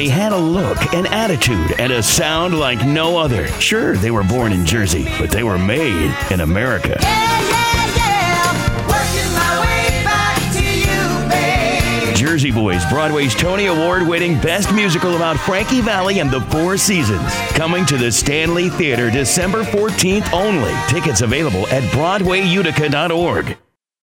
They had a look, an attitude, and a sound like no other. Sure, they were born in Jersey, but they were made in America. Jersey Boys, Broadway's Tony Award winning Best Musical about Frankie Valli and the Four Seasons. Coming to the Stanley Theatre December 14th only. Tickets available at BroadwayUtica.org.